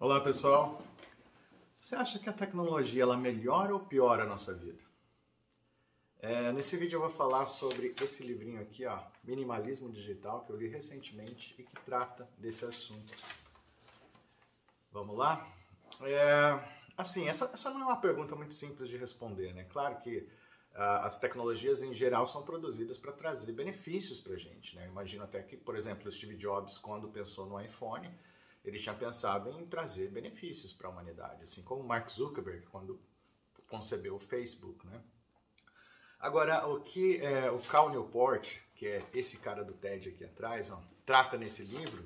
Olá pessoal, você acha que a tecnologia ela melhora ou piora a nossa vida? É, nesse vídeo eu vou falar sobre esse livrinho aqui, ó, Minimalismo Digital, que eu li recentemente e que trata desse assunto. Vamos lá? É, assim, essa, essa não é uma pergunta muito simples de responder, né? Claro que uh, as tecnologias em geral são produzidas para trazer benefícios para a gente, né? Imagino até que, por exemplo, Steve Jobs, quando pensou no iPhone, ele tinha pensado em trazer benefícios para a humanidade, assim como Mark Zuckerberg, quando concebeu o Facebook, né? Agora, o que é, o Cal Newport, que é esse cara do TED aqui atrás, ó, trata nesse livro,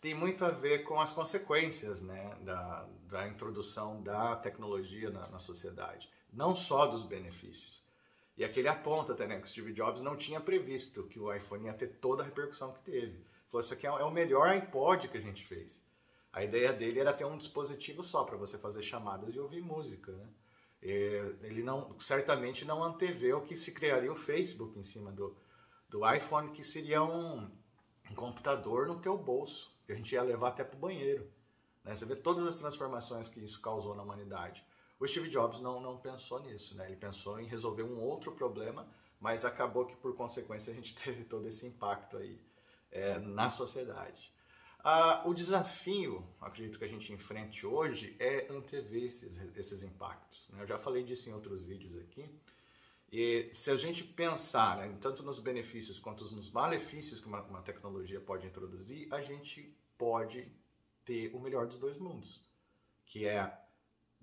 tem muito a ver com as consequências né, da, da introdução da tecnologia na, na sociedade, não só dos benefícios. E aqui ele aponta até né, que o Steve Jobs não tinha previsto que o iPhone ia ter toda a repercussão que teve. Falou, isso aqui é o melhor iPod que a gente fez. A ideia dele era ter um dispositivo só para você fazer chamadas e ouvir música, né? ele não, certamente não anteveu que se criaria o Facebook em cima do, do iPhone, que seria um, um computador no teu bolso, que a gente ia levar até para o banheiro. Né? Você vê todas as transformações que isso causou na humanidade. O Steve Jobs não, não pensou nisso, né? ele pensou em resolver um outro problema, mas acabou que por consequência a gente teve todo esse impacto aí é, na sociedade. Ah, o desafio, acredito que a gente enfrente hoje, é antever esses, esses impactos. Né? Eu já falei disso em outros vídeos aqui. E se a gente pensar né, tanto nos benefícios quanto nos malefícios que uma, uma, tecnologia pode introduzir, a gente pode ter o melhor dos dois mundos, que é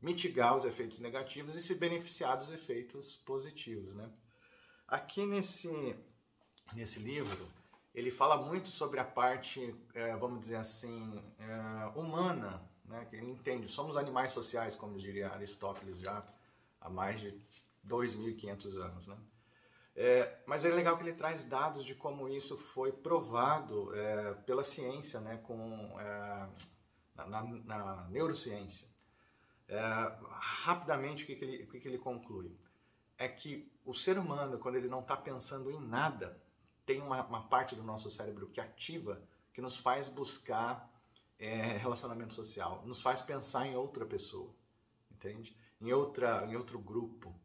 mitigar os efeitos negativos e se beneficiar dos efeitos positivos. Né? Aqui nesse, nesse livro, ele fala muito sobre a parte, é, vamos dizer assim, é, humana, né? que ele entende, somos animais sociais, como diria Aristóteles já há mais de 2.500 anos. Né? É, mas é legal que ele traz dados de como isso foi provado é, pela ciência, né? Com, é, na, na, neurociência. É, rapidamente, o que, que, ele, o que, que ele conclui? É que o ser humano, quando ele não está pensando em nada, tem uma, uma, parte do nosso cérebro que ativa, que nos faz buscar é, relacionamento social, nos faz pensar em outra pessoa, entende? Em, outra, em outro grupo.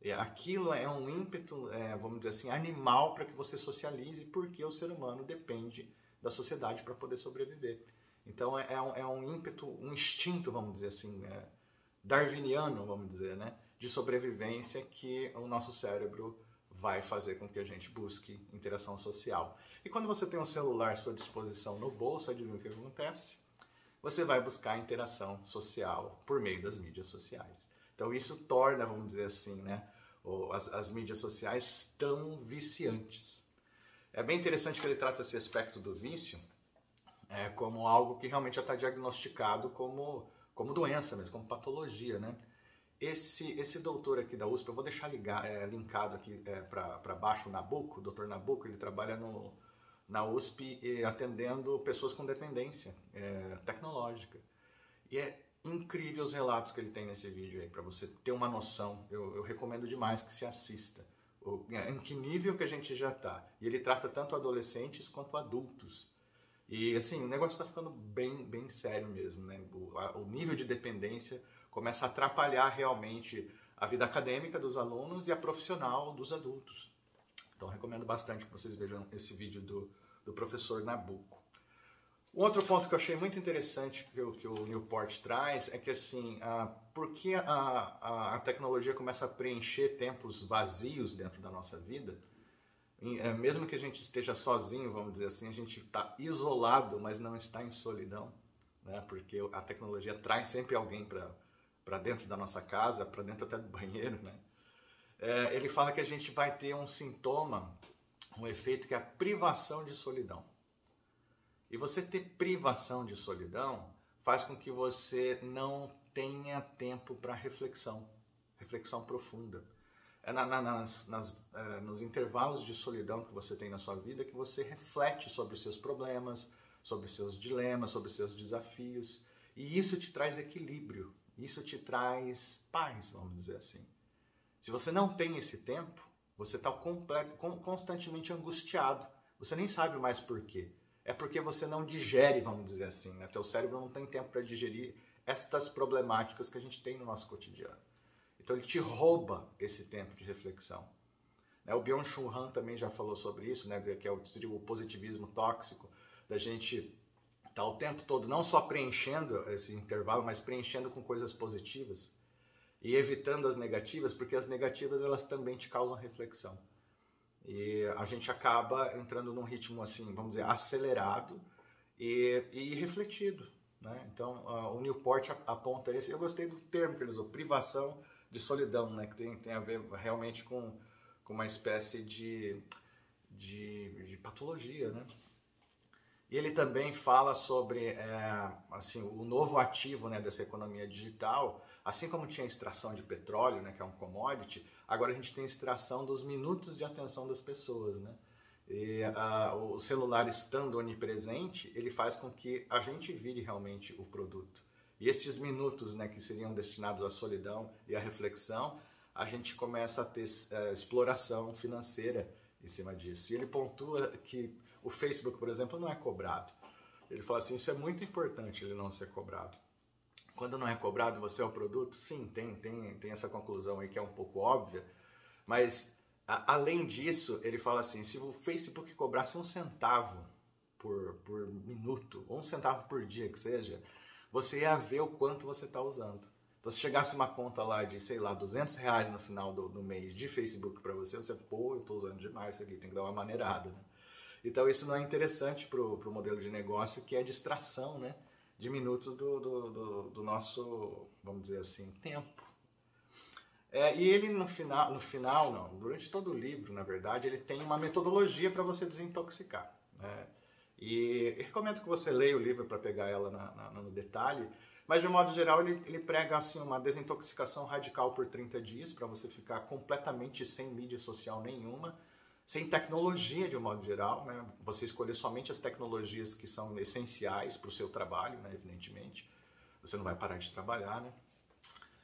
E aquilo é um ímpeto, é, vamos dizer assim, animal para que você socialize, porque o ser humano depende da sociedade para poder sobreviver. Então é, é, um, é, um, ímpeto, um instinto, vamos dizer assim, é, darwiniano, vamos dizer, né, de sobrevivência que o nosso cérebro vai fazer com que a gente busque interação social. E quando você tem um celular à sua disposição no bolso, adivinha o que acontece? Você vai buscar interação social por meio das mídias sociais. Então isso torna, vamos dizer assim, né, as, as mídias sociais tão viciantes. É bem interessante que ele trata esse aspecto do vício é, como algo que realmente já está diagnosticado como, como doença mesmo, como patologia, né? Esse, esse doutor aqui da USP, eu vou deixar ligar, é, linkado aqui é, para baixo, o Nabuco, o doutor Nabuco, ele trabalha no, na USP atendendo pessoas com dependência é, tecnológica. E é incrível os relatos que ele tem nesse vídeo aí, para você ter uma noção. Eu, eu, recomendo demais que se assista. O, em que nível que a gente já está. E ele trata tanto adolescentes quanto adultos. E assim, o negócio está ficando bem, bem sério mesmo, né? O, a, o nível de dependência começa a atrapalhar realmente a vida acadêmica dos alunos e a profissional dos adultos. Então recomendo bastante que vocês vejam esse vídeo do, do professor Nabucco. Um outro ponto que eu achei muito interessante que que o Newport traz é que assim, a, por que a, a, a, tecnologia começa a preencher tempos vazios dentro da nossa vida? E, é, mesmo que a gente esteja sozinho, vamos dizer assim, a gente está isolado, mas não está em solidão, né? porque a tecnologia traz sempre alguém para para dentro da nossa casa, para dentro até do banheiro, né? É, ele fala que a gente vai ter um sintoma, um efeito que é a privação de solidão. E você ter privação de solidão faz com que você não tenha tempo para reflexão, reflexão profunda. É na, na, nas, nas, é, nos intervalos de solidão que você tem na sua vida que você reflete sobre os seus problemas, sobre os seus dilemas, sobre os seus desafios. E isso te traz equilíbrio, isso te traz paz, vamos dizer assim. Se você não tem esse tempo, você está constantemente angustiado. Você nem sabe mais por quê. é porque você não digere, vamos dizer assim, né? Teu cérebro não tem tempo para digerir estas problemáticas que a gente tem no nosso cotidiano. Então ele te rouba esse tempo de reflexão. Né? O Byung-Chul Han também já falou sobre isso, né? que é o positivismo tóxico, da gente tá o tempo todo não só preenchendo esse intervalo, mas preenchendo com coisas positivas e evitando as negativas, porque as negativas elas também te causam reflexão. E a gente acaba entrando num ritmo assim, vamos dizer, acelerado e, e refletido. Né? Então, uh, o Newport aponta esse. Eu gostei do termo que ele usou, privação de solidão, né? que tem, tem a ver realmente com, com uma espécie de, de, de patologia. Né? Ele também fala sobre é, assim, o novo ativo né, dessa economia digital, assim como tinha extração de petróleo, né, que é um commodity, agora a gente tem extração dos minutos de atenção das pessoas. Né? E o celular estando onipresente, ele faz com que a gente vire realmente o produto. E estes minutos né, que seriam destinados à solidão e à reflexão, a gente começa a ter uh, exploração financeira em cima disso. E ele pontua que o Facebook, por exemplo, não é cobrado. Ele fala assim, isso é muito importante ele não ser cobrado. Quando não é cobrado, você é o produto? Sim, tem, tem, tem essa conclusão aí que é um pouco óbvia, mas a, além disso, ele fala assim, se o Facebook cobrasse um centavo por, por minuto, ou um centavo por dia que seja, você ia ver o quanto você está usando. Então, se chegasse uma conta lá de, sei lá, 200 reais no final do, do mês de Facebook para você, você, pô, eu estou usando demais isso aqui, tem que dar uma maneirada, né? Então isso não é interessante para o modelo de negócio, que é distração né, de minutos do, do, do, do nosso, vamos dizer assim, tempo. É, e ele no final, no final, não, durante todo o livro, na verdade, ele tem uma metodologia para você desintoxicar. Né? E recomendo que você leia o livro para pegar ela na, na, no detalhe, mas de modo geral ele, ele prega assim, uma desintoxicação radical por 30 dias para você ficar completamente sem mídia social nenhuma, sem tecnologia de um modo geral, né? Você escolher somente as tecnologias que são essenciais para o seu trabalho, né? Evidentemente, você não vai parar de trabalhar, né?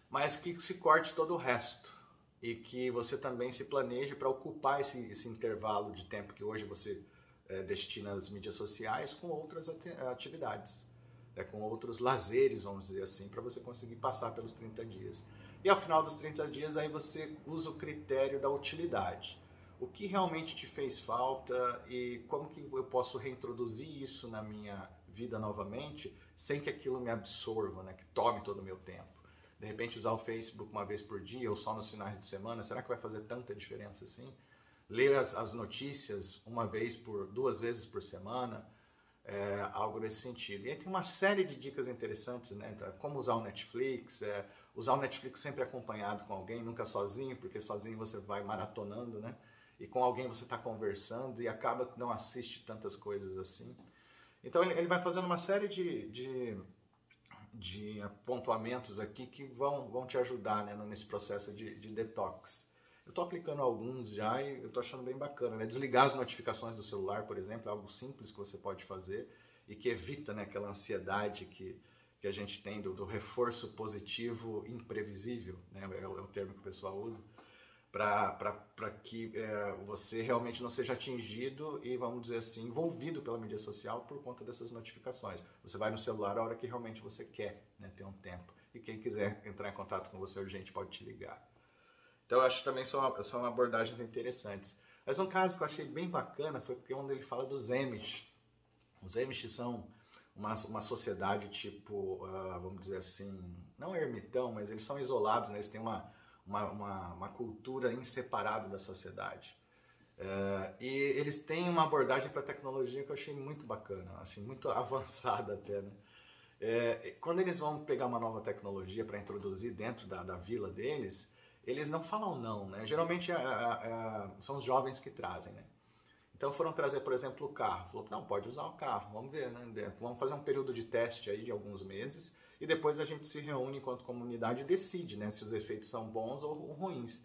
Mas que se corte todo o resto e que você também se planeje para ocupar esse, esse, intervalo de tempo que hoje você é, destina às mídias sociais com outras atividades, né? com outros lazeres, vamos dizer assim, para você conseguir passar pelos 30 dias. E ao final dos 30 dias aí você usa o critério da utilidade o que realmente te fez falta e como que eu posso reintroduzir isso na minha vida novamente sem que aquilo me absorva, né, que tome todo o meu tempo. De repente usar o Facebook uma vez por dia ou só nos finais de semana, será que vai fazer tanta diferença assim? Ler as, as notícias uma vez por, duas vezes por semana, é, algo nesse sentido. E aí tem uma série de dicas interessantes, né? Como usar o Netflix, é, usar o Netflix sempre acompanhado com alguém, nunca sozinho, porque sozinho você vai maratonando, né? E com alguém você está conversando e acaba que não assiste tantas coisas assim. Então ele, ele vai fazendo uma série de, de, de, pontuamentos aqui que vão, vão te ajudar né, nesse processo de, de detox. Eu estou aplicando alguns já e eu estou achando bem bacana. Né? Desligar as notificações do celular, por exemplo, é algo simples que você pode fazer e que evita né, aquela ansiedade que, que a gente tem do, do reforço positivo imprevisível, né? é, o, é o termo que o pessoal usa para que é, você realmente não seja atingido e, vamos dizer assim, envolvido pela mídia social por conta dessas notificações. Você vai no celular a hora que realmente você quer né, ter um tempo. E quem quiser entrar em contato com você urgente pode te ligar. Então, eu acho que também são, são abordagens interessantes. Mas um caso que eu achei bem bacana foi onde ele fala dos Amish. Os Amish são uma, uma sociedade tipo, uh, vamos dizer assim, não ermitão, mas eles são isolados, né? eles têm uma uma, uma, uma cultura inseparável da sociedade. É, e eles têm uma abordagem para a tecnologia que eu achei muito bacana, assim, muito avançada até. Né? É, quando eles vão pegar uma nova tecnologia para introduzir dentro da, da vila deles, eles não falam não, né? Geralmente é, é, é, são os jovens que trazem, né? Então foram trazer, por exemplo, o carro. Falou, não, pode usar o carro, vamos ver, né? Vamos fazer um período de teste aí de alguns meses e depois a gente se reúne enquanto comunidade e decide né, se os efeitos são bons ou ruins.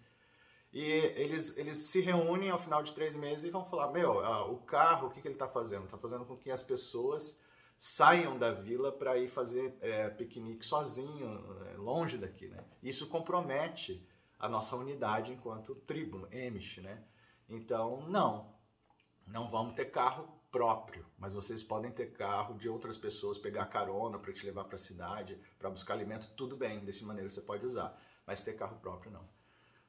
E eles, eles se reúnem ao final de três meses e vão falar: Meu, o carro, o que, que ele está fazendo? Está fazendo com que as pessoas saiam da vila para ir fazer é, piquenique sozinho, é, longe daqui. Né? Isso compromete a nossa unidade enquanto tribo, Emish. Né? Então, não, não vamos ter carro próprio, mas vocês podem ter carro de outras pessoas, pegar carona para te levar para a cidade, para buscar alimento, tudo bem, dessa maneira você pode usar, mas ter carro próprio não.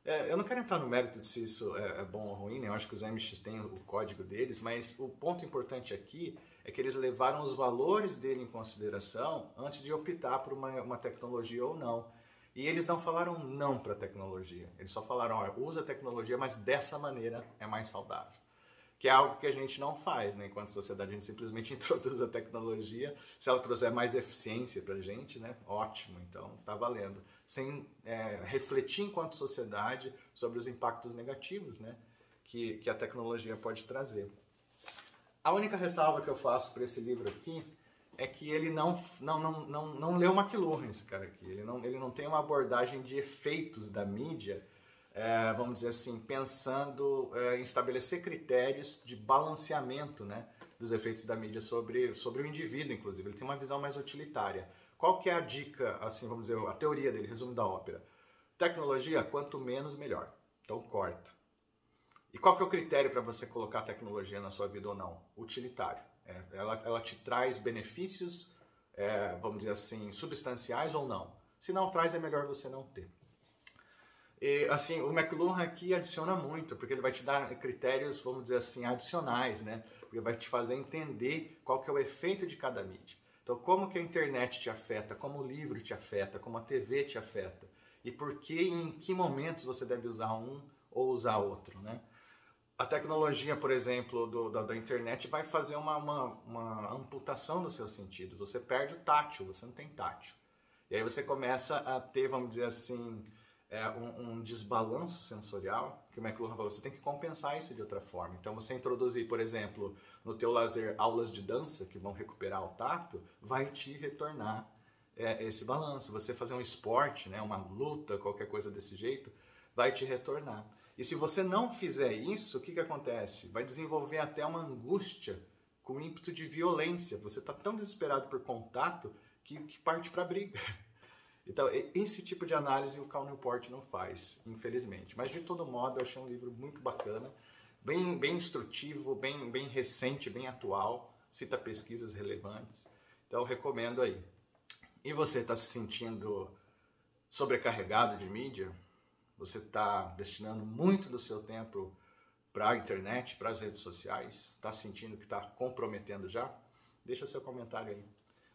É, eu não quero entrar no mérito de se isso é, é bom ou ruim, né? eu acho que os MX têm o código deles, mas o ponto importante aqui é que eles levaram os valores dele em consideração antes de optar por uma, uma tecnologia ou não. E eles não falaram não para a tecnologia, eles só falaram, olha, usa a tecnologia, mas dessa maneira é mais saudável que é algo que a gente não faz, né? Enquanto sociedade, a gente simplesmente introduz a tecnologia. Se ela trouxer mais eficiência para a gente, né? Ótimo, então tá valendo. Sem é, refletir enquanto sociedade sobre os impactos negativos, né? Que, que a tecnologia pode trazer. A única ressalva que eu faço para esse livro aqui é que ele não, não, não, não, não leu McLuhan, esse cara aqui. Ele não, ele não tem uma abordagem de efeitos da mídia é, vamos dizer assim, pensando é, em estabelecer critérios de balanceamento né, dos efeitos da mídia sobre, sobre o indivíduo, inclusive. Ele tem uma visão mais utilitária. Qual que é a dica, assim, vamos dizer, a teoria dele, resumo da ópera? Tecnologia, quanto menos, melhor. Então, corta. E qual que é o critério para você colocar tecnologia na sua vida ou não? Utilitário. É, ela, ela te traz benefícios, é, vamos dizer assim, substanciais ou não. Se não traz, é melhor você não ter. E, assim, o McLuhan aqui adiciona muito, porque ele vai te dar critérios, vamos dizer assim, adicionais, né? Porque vai te fazer entender qual que é o efeito de cada mídia. Então, como que a internet te afeta, como o livro te afeta, como a TV te afeta. E por que e em que momentos você deve usar um ou usar outro, né? A tecnologia, por exemplo, do, da, da, internet vai fazer uma, uma, uma amputação dos seus sentidos. Você perde o tátil, você não tem tátil. E aí você começa a ter, vamos dizer assim, é, um, um, desbalanço sensorial, que o McLuhan falou, você tem que compensar isso de outra forma. Então, você introduzir, por exemplo, no teu lazer aulas de dança que vão recuperar o tato, vai te retornar é, esse balanço. Você fazer um esporte, né, uma luta, qualquer coisa desse jeito, vai te retornar. E se você não fizer isso, o que, que acontece? Vai desenvolver até uma angústia com ímpeto de violência. Você está tão desesperado por contato que, que parte para briga. Então, esse tipo de análise o Cal Newport não faz, infelizmente. Mas, de todo modo, eu achei um livro muito bacana, bem, bem instrutivo, bem, bem recente, bem atual, cita pesquisas relevantes. Então, recomendo aí. E você está se sentindo sobrecarregado de mídia? Você está destinando muito do seu tempo para a internet, para as redes sociais? Está sentindo que está comprometendo já? Deixa seu comentário aí.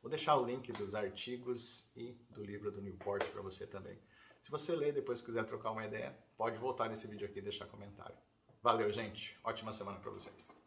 Vou deixar o link dos artigos e do livro do Newport para você também. Se você ler e depois quiser trocar uma ideia, pode voltar nesse vídeo aqui e deixar comentário. Valeu, gente. Ótima semana para vocês.